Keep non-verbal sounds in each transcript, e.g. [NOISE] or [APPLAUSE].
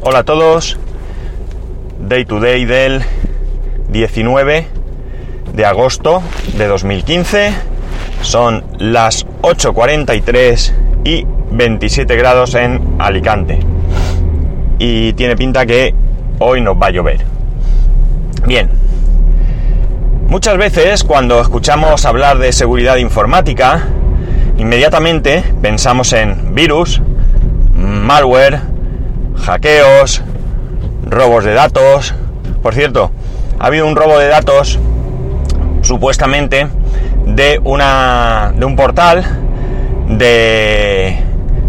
Hola a todos. Day to day del 19 de agosto de 2015. Son las 8.43 y 27 grados en Alicante. Y tiene pinta que hoy nos va a llover. Bien. Muchas veces cuando escuchamos hablar de seguridad informática, inmediatamente pensamos en virus, malware, hackeos, robos de datos. Por cierto, ha habido un robo de datos supuestamente de una de un portal de,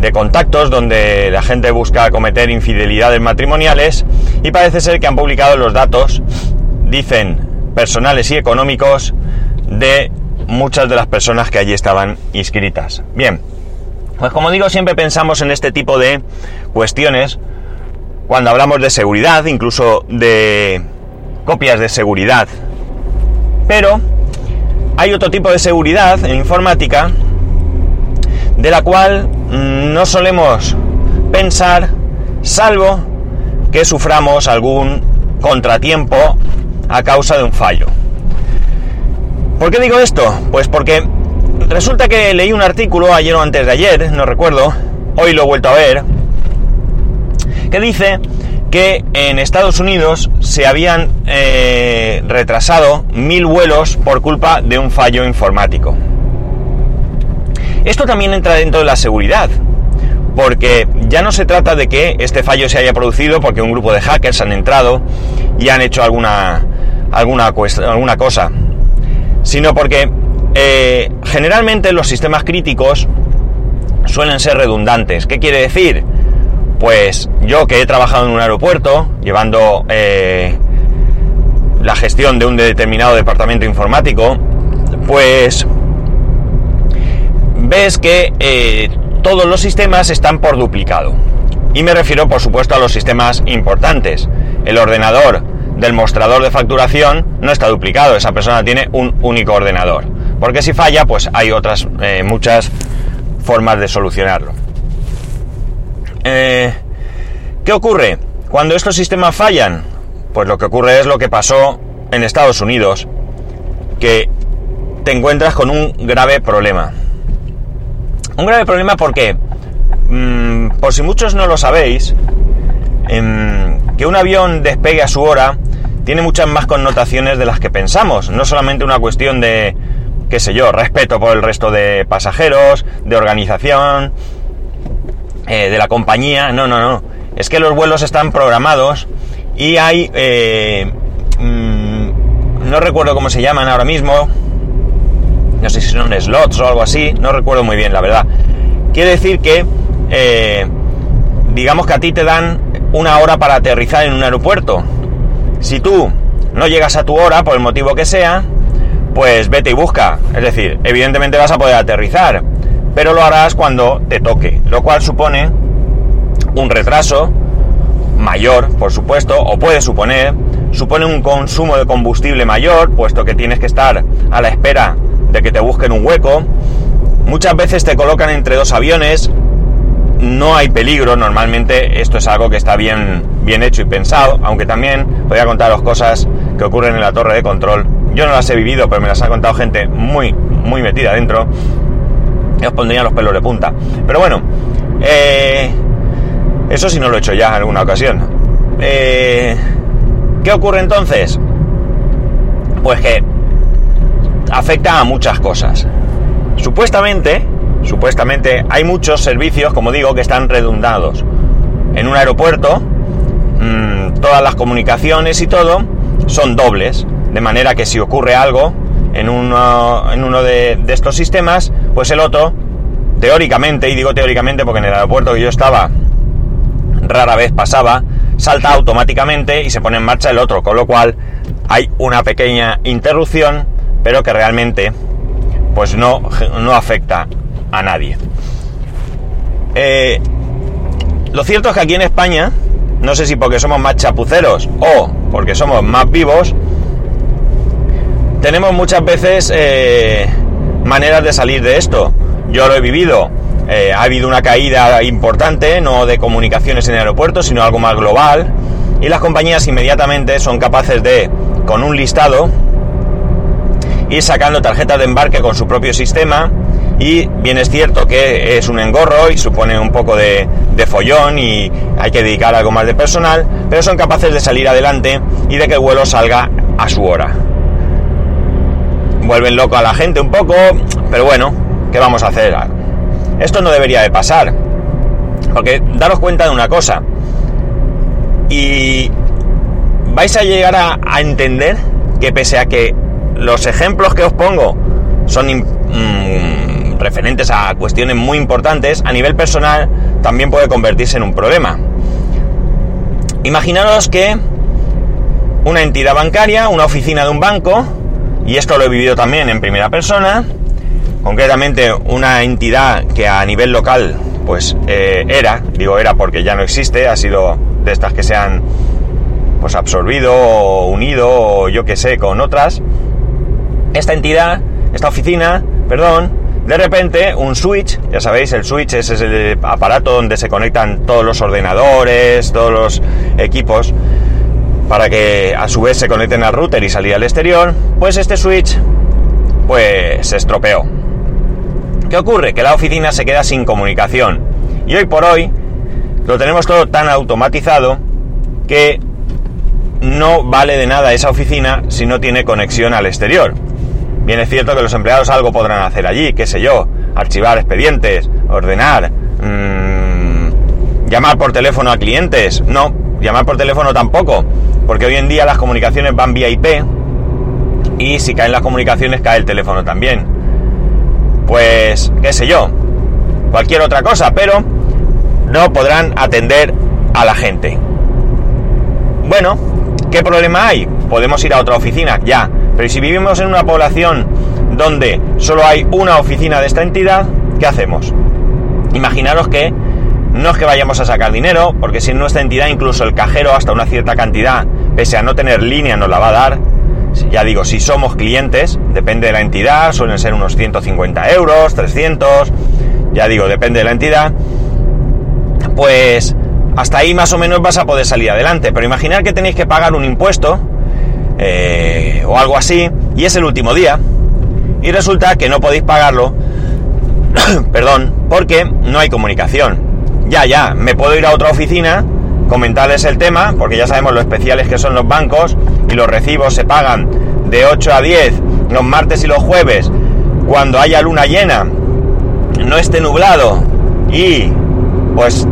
de contactos donde la gente busca cometer infidelidades matrimoniales y parece ser que han publicado los datos, dicen personales y económicos, de muchas de las personas que allí estaban inscritas. Bien, pues como digo, siempre pensamos en este tipo de cuestiones cuando hablamos de seguridad, incluso de copias de seguridad. Pero hay otro tipo de seguridad en informática de la cual mm, no solemos pensar salvo que suframos algún contratiempo a causa de un fallo. ¿Por qué digo esto? Pues porque resulta que leí un artículo ayer o antes de ayer, no recuerdo, hoy lo he vuelto a ver, que dice que en Estados Unidos se habían eh, retrasado mil vuelos por culpa de un fallo informático. Esto también entra dentro de la seguridad, porque ya no se trata de que este fallo se haya producido porque un grupo de hackers han entrado y han hecho alguna, alguna, cosa, sino porque eh, generalmente los sistemas críticos suelen ser redundantes. ¿Qué quiere decir? Pues yo que he trabajado en un aeropuerto, llevando eh, la gestión de un determinado departamento informático, pues ves que eh, todos los sistemas están por duplicado. Y me refiero, por supuesto, a los sistemas importantes. El ordenador del mostrador de facturación no está duplicado, esa persona tiene un único ordenador. Porque si falla, pues hay otras eh, muchas formas de solucionarlo. Eh, ¿Qué ocurre? Cuando estos sistemas fallan, pues lo que ocurre es lo que pasó en Estados Unidos, que te encuentras con un grave problema. Un grave problema porque, mm, por si muchos no lo sabéis, em, que un avión despegue a su hora tiene muchas más connotaciones de las que pensamos. No solamente una cuestión de, qué sé yo, respeto por el resto de pasajeros, de organización, eh, de la compañía. No, no, no. Es que los vuelos están programados y hay... Eh, mm, no recuerdo cómo se llaman ahora mismo. No sé si son slots o algo así. No recuerdo muy bien, la verdad. Quiere decir que... Eh, digamos que a ti te dan una hora para aterrizar en un aeropuerto. Si tú no llegas a tu hora, por el motivo que sea, pues vete y busca. Es decir, evidentemente vas a poder aterrizar, pero lo harás cuando te toque, lo cual supone un retraso mayor, por supuesto, o puede suponer, supone un consumo de combustible mayor, puesto que tienes que estar a la espera de que te busquen un hueco. Muchas veces te colocan entre dos aviones, no hay peligro, normalmente esto es algo que está bien, bien hecho y pensado, aunque también voy a contaros cosas que ocurren en la torre de control. Yo no las he vivido, pero me las ha contado gente muy, muy metida dentro. Os pondría los pelos de punta. Pero bueno, eh, eso sí no lo he hecho ya en alguna ocasión. Eh, ¿Qué ocurre entonces? Pues que afecta a muchas cosas. Supuestamente, supuestamente hay muchos servicios, como digo, que están redundados. En un aeropuerto, mmm, todas las comunicaciones y todo son dobles, de manera que si ocurre algo en uno, en uno de estos sistemas, pues el otro, teóricamente, y digo teóricamente porque en el aeropuerto que yo estaba rara vez pasaba, salta automáticamente y se pone en marcha el otro, con lo cual hay una pequeña interrupción, pero que realmente pues no, no afecta a nadie. Eh, lo cierto es que aquí en España, no sé si porque somos más chapuceros o porque somos más vivos, tenemos muchas veces eh, maneras de salir de esto. Yo lo he vivido eh, ha habido una caída importante, no de comunicaciones en el aeropuerto, sino algo más global, y las compañías inmediatamente son capaces de, con un listado, ir sacando tarjetas de embarque con su propio sistema, y bien es cierto que es un engorro y supone un poco de, de, follón y hay que dedicar algo más de personal, pero son capaces de salir adelante y de que el vuelo salga a su hora. Vuelven loco a la gente un poco, pero bueno, ¿qué vamos a hacer? Esto no debería de pasar. Porque daros cuenta de una cosa. Y vais a llegar a, entender que pese a que los ejemplos que os pongo son mmm, referentes a cuestiones muy importantes, a nivel personal también puede convertirse en un problema. Imaginaros que una entidad bancaria, una oficina de un banco, y esto lo he vivido también en primera persona, concretamente una entidad que a nivel local pues eh, era, digo era porque ya no existe, ha sido de estas que se han pues absorbido o unido o yo que sé con otras. Esta entidad, esta oficina, perdón, de repente un switch, ya sabéis, el switch es, es el aparato donde se conectan todos los ordenadores, todos los equipos para que a su vez se conecten al router y salir al exterior, pues este switch pues se estropeó. ¿Qué ocurre? Que la oficina se queda sin comunicación. Y hoy por hoy lo tenemos todo tan automatizado que no vale de nada esa oficina si no tiene conexión al exterior. Bien es cierto que los empleados algo podrán hacer allí, qué sé yo, archivar expedientes, ordenar, mmm, llamar por teléfono a clientes. No, llamar por teléfono tampoco, porque hoy en día las comunicaciones van vía IP y si caen las comunicaciones cae el teléfono también pues, qué sé yo, cualquier otra cosa, pero no podrán atender a la gente. Bueno, ¿qué problema hay? Podemos ir a otra oficina, ya, pero si vivimos en una población donde solo hay una oficina de esta entidad, ¿qué hacemos? Imaginaros que no es que vayamos a sacar dinero, porque si en nuestra entidad incluso el cajero hasta una cierta cantidad, pese a no tener línea, nos la va a dar, ya digo, si somos clientes, depende de la entidad, suelen ser unos 150 euros, 300, ya digo, depende de la entidad, pues hasta ahí más o menos vas a poder salir adelante. Pero imaginar que tenéis que pagar un impuesto eh, o algo así, y es el último día, y resulta que no podéis pagarlo, [COUGHS] perdón, porque no hay comunicación. Ya, ya, me puedo ir a otra oficina, comentarles el tema, porque ya sabemos lo especiales que son los bancos y los recibos se pagan de 8 a 10 los martes y los jueves cuando haya luna llena, no esté nublado y pues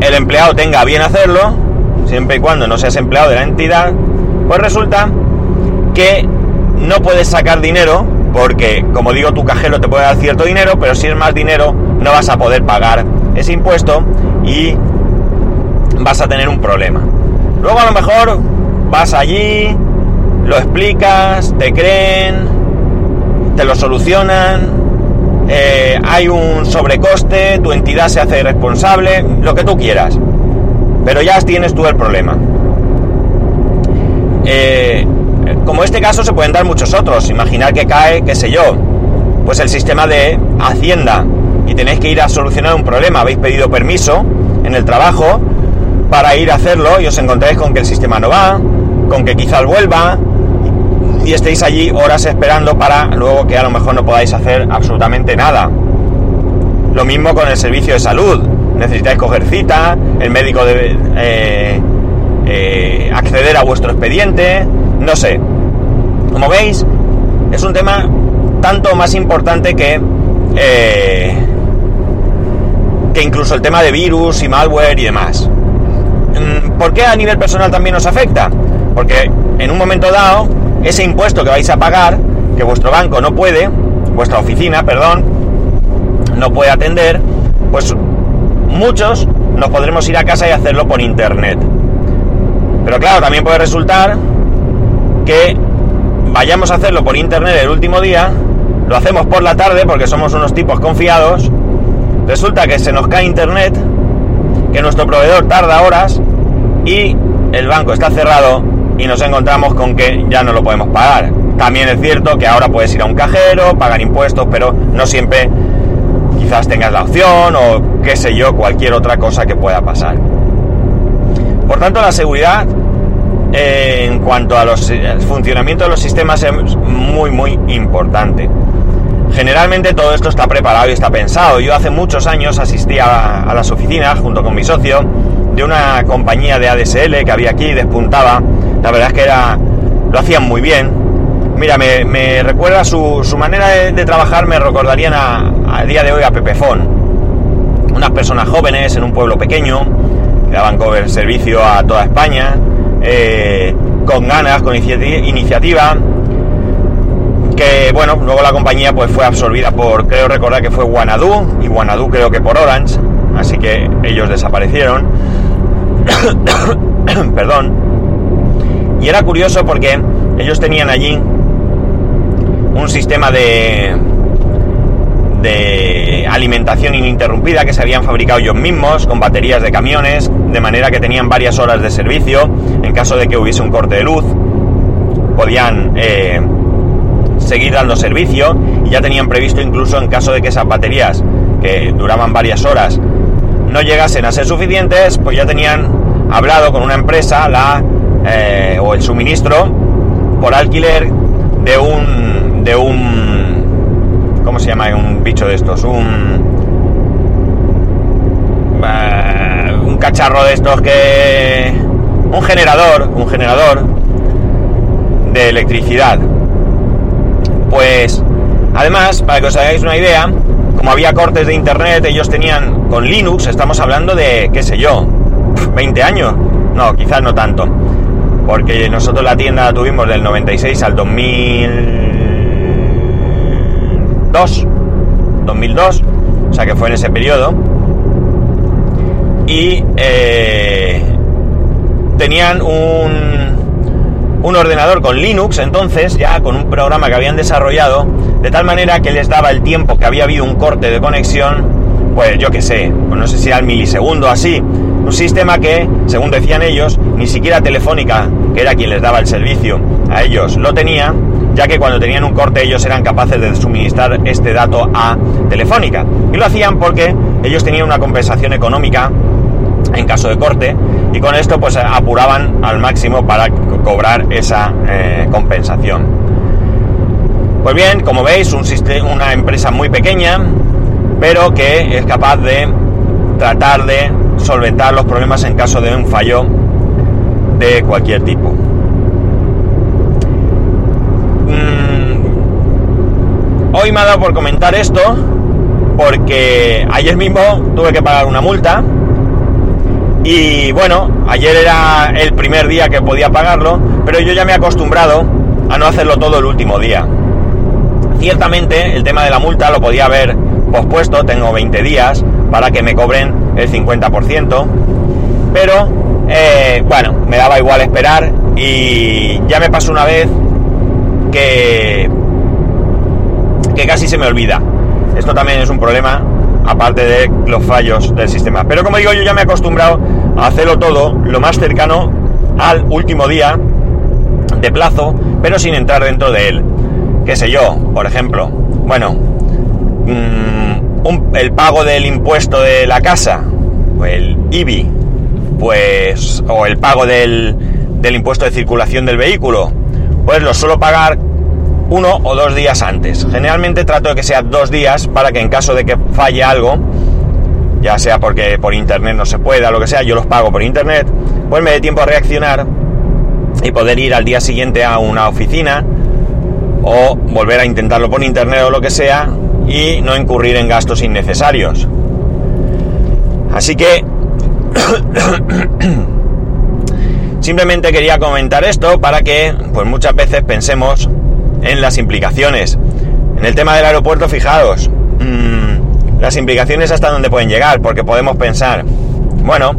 el empleado tenga bien hacerlo, siempre y cuando no seas empleado de la entidad, pues resulta que no puedes sacar dinero porque, como digo, tu cajero te puede dar cierto dinero, pero si es más dinero no vas a poder pagar ese impuesto y vas a tener un problema. Luego a lo mejor vas allí, lo explicas, te creen, te lo solucionan, eh, hay un sobrecoste, tu entidad se hace responsable, lo que tú quieras. Pero ya tienes tú el problema. Eh, como este caso se pueden dar muchos otros. Imaginar que cae, qué sé yo, pues el sistema de Hacienda y tenéis que ir a solucionar un problema. Habéis pedido permiso en el trabajo para ir a hacerlo y os encontráis con que el sistema no va, con que quizás vuelva y estéis allí horas esperando para luego que a lo mejor no podáis hacer absolutamente nada. Lo mismo con el servicio de salud. Necesitáis coger cita, el médico debe eh, eh, acceder a vuestro expediente, no sé. Como veis, es un tema tanto más importante que eh, que incluso el tema de virus y malware y demás. Mm, ¿Por qué a nivel personal también nos afecta? Porque en un momento dado, ese impuesto que vais a pagar, que vuestro banco no puede, vuestra oficina, perdón, no puede atender, pues muchos nos podremos ir a casa y hacerlo por internet. Pero claro, también puede resultar que vayamos a hacerlo por internet el último día, lo hacemos por la tarde porque somos unos tipos confiados, resulta que se nos cae internet que nuestro proveedor tarda horas y el banco está cerrado y nos encontramos con que ya no lo podemos pagar. También es cierto que ahora puedes ir a un cajero, pagar impuestos, pero no siempre quizás tengas la opción o qué sé yo, cualquier otra cosa que pueda pasar. Por tanto, la seguridad eh, en cuanto a los el funcionamiento de los sistemas es muy muy importante. Generalmente todo esto está preparado y está pensado. Yo hace muchos años asistí a, las oficinas junto con mi socio de una compañía de ADSL que había aquí despuntaba. La verdad es que era, lo hacían muy bien. Mira, me, recuerda su, manera de, trabajar, me recordarían a, día de hoy a Pepefon. Unas personas jóvenes en un pueblo pequeño que daban servicio a toda España, eh, con ganas, con iniciativa que bueno, luego la compañía pues fue absorbida por, creo recordar que fue Wanadu, y Wanadu creo que por Orange, así que ellos desaparecieron. [COUGHS] Perdón. Y era curioso porque ellos tenían allí un sistema de de alimentación ininterrumpida que se habían fabricado ellos mismos con baterías de camiones, de manera que tenían varias horas de servicio en caso de que hubiese un corte de luz. Podían eh, seguir dando servicio y ya tenían previsto incluso en caso de que esas baterías que duraban varias horas no llegasen a ser suficientes, pues ya tenían hablado con una empresa la eh, o el suministro por alquiler de un de un ¿cómo se llama? un bicho de estos, un eh, un cacharro de estos que un generador, un generador de electricidad pues, además, para que os hagáis una idea, como había cortes de internet, ellos tenían con Linux, estamos hablando de, qué sé yo, 20 años. No, quizás no tanto. Porque nosotros la tienda la tuvimos del 96 al 2002. 2002. O sea que fue en ese periodo. Y eh, tenían un un ordenador con Linux, entonces ya con un programa que habían desarrollado, de tal manera que les daba el tiempo que había habido un corte de conexión, pues yo qué sé, pues no sé si al milisegundo así, un sistema que, según decían ellos, ni siquiera Telefónica, que era quien les daba el servicio, a ellos lo tenía, ya que cuando tenían un corte ellos eran capaces de suministrar este dato a Telefónica. Y lo hacían porque ellos tenían una compensación económica en caso de corte y con esto pues apuraban al máximo para cobrar esa eh, compensación. Pues bien, como veis, un una empresa muy pequeña, pero que es capaz de tratar de solventar los problemas en caso de un fallo de cualquier tipo. Mm, hoy me ha dado por comentar esto porque ayer mismo tuve que pagar una multa y bueno, ayer era el primer día que podía pagarlo, pero yo ya me he acostumbrado a no hacerlo todo el último día. Ciertamente el tema de la multa lo podía haber pospuesto, tengo 20 días para que me cobren el 50%, pero eh, bueno, me daba igual esperar y ya me pasó una vez que, que casi se me olvida. Esto también es un problema aparte de los fallos del sistema. Pero como digo, yo ya me he acostumbrado a hacerlo todo lo más cercano al último día de plazo, pero sin entrar dentro de él. ¿Qué sé yo? Por ejemplo, bueno, mm, el pago del impuesto de la casa, o el IBI, pues, o el pago del, del impuesto de circulación del vehículo, pues lo suelo pagar uno o dos días antes. Generalmente trato de que sea dos días para que en caso de que falle algo, ya sea porque por internet no se pueda, lo que sea, yo los pago por internet, pues me dé tiempo a reaccionar y poder ir al día siguiente a una oficina o volver a intentarlo por internet o lo que sea y no incurrir en gastos innecesarios. Así que [COUGHS] simplemente quería comentar esto para que pues muchas veces pensemos en las implicaciones. En el tema del aeropuerto, fijaos, mm, las implicaciones hasta dónde pueden llegar, porque podemos pensar, bueno,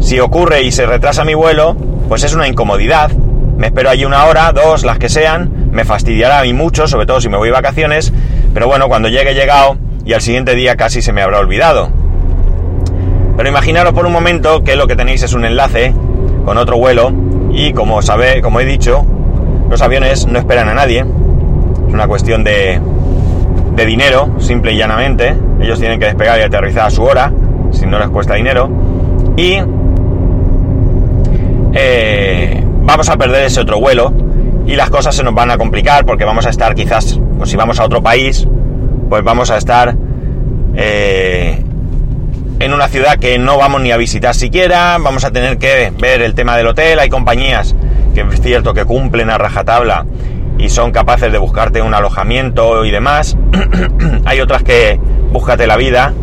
si ocurre y se retrasa mi vuelo, pues es una incomodidad. Me espero allí una hora, dos, las que sean, me fastidiará a mí mucho, sobre todo si me voy de vacaciones, pero bueno, cuando llegue llegado y al siguiente día casi se me habrá olvidado. Pero imaginaros por un momento que lo que tenéis es un enlace con otro vuelo y como sabe, como he dicho, los aviones no esperan a nadie. Es una cuestión de, de dinero, simple y llanamente. Ellos tienen que despegar y aterrizar a su hora, si no les cuesta dinero. Y eh, vamos a perder ese otro vuelo y las cosas se nos van a complicar porque vamos a estar quizás, pues si vamos a otro país, pues vamos a estar eh, en una ciudad que no vamos ni a visitar siquiera, vamos a tener que ver el tema del hotel, hay compañías que es cierto que cumplen a rajatabla y son capaces de buscarte un alojamiento y demás, [CLEARS THROAT] hay otras que búscate la vida,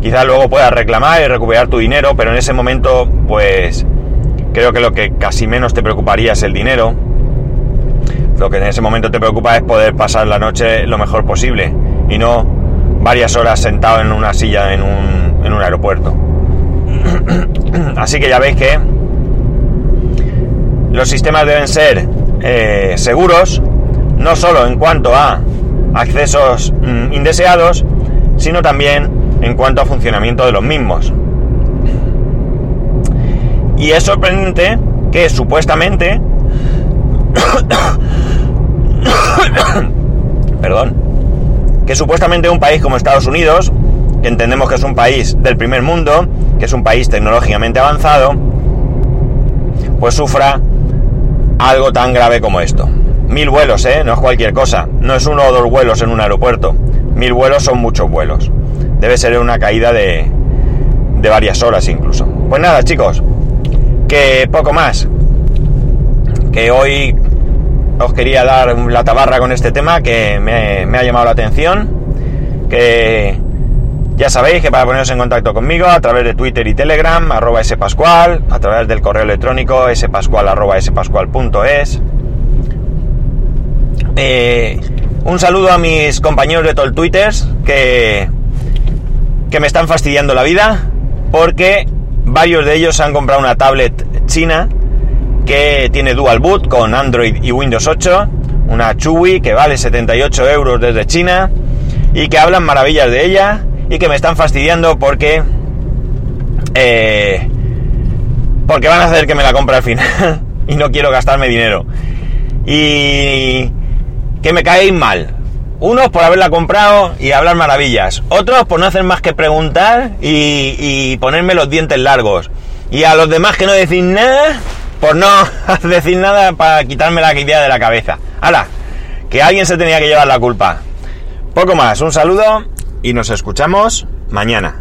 quizás luego puedas reclamar y recuperar tu dinero, pero en ese momento pues creo que lo que casi menos te preocuparía es el dinero, lo que en ese momento te preocupa es poder pasar la noche lo mejor posible y no varias horas sentado en una silla en un, en un aeropuerto. [CLEARS THROAT] Así que ya veis que los sistemas deben ser eh, seguros, no solo en cuanto a accesos mm, indeseados, sino también en cuanto a funcionamiento de los mismos. Y es sorprendente que supuestamente... [COUGHS] perdón. Que supuestamente un país como Estados Unidos, que entendemos que es un país del primer mundo, que es un país tecnológicamente avanzado, pues sufra algo tan grave como esto. Mil vuelos, ¿eh? No es cualquier cosa. No es uno o dos vuelos en un aeropuerto. Mil vuelos son muchos vuelos. Debe ser una caída de, de varias horas incluso. Pues nada, chicos, que poco más. Que hoy os quería dar la tabarra con este tema que me, me ha llamado la atención. Que ya sabéis que para poneros en contacto conmigo a través de Twitter y Telegram, arroba spascual, a través del correo electrónico spascual arroba spascual.es. Eh, un saludo a mis compañeros de todo Twitters que, que me están fastidiando la vida porque varios de ellos han comprado una tablet china que tiene dual boot con Android y Windows 8, una Chewy que vale 78 euros desde China y que hablan maravillas de ella y que me están fastidiando porque... Eh, porque van a hacer que me la compre al final [LAUGHS] y no quiero gastarme dinero. Y que me caéis mal. Unos por haberla comprado y hablar maravillas. Otros por no hacer más que preguntar y, ponerme los dientes largos. Y a los demás que no decís nada, por no [LAUGHS] decir nada para quitarme la idea de la cabeza. ¡Hala! Que alguien se tenía que llevar la culpa. Poco más, un saludo y nos escuchamos mañana.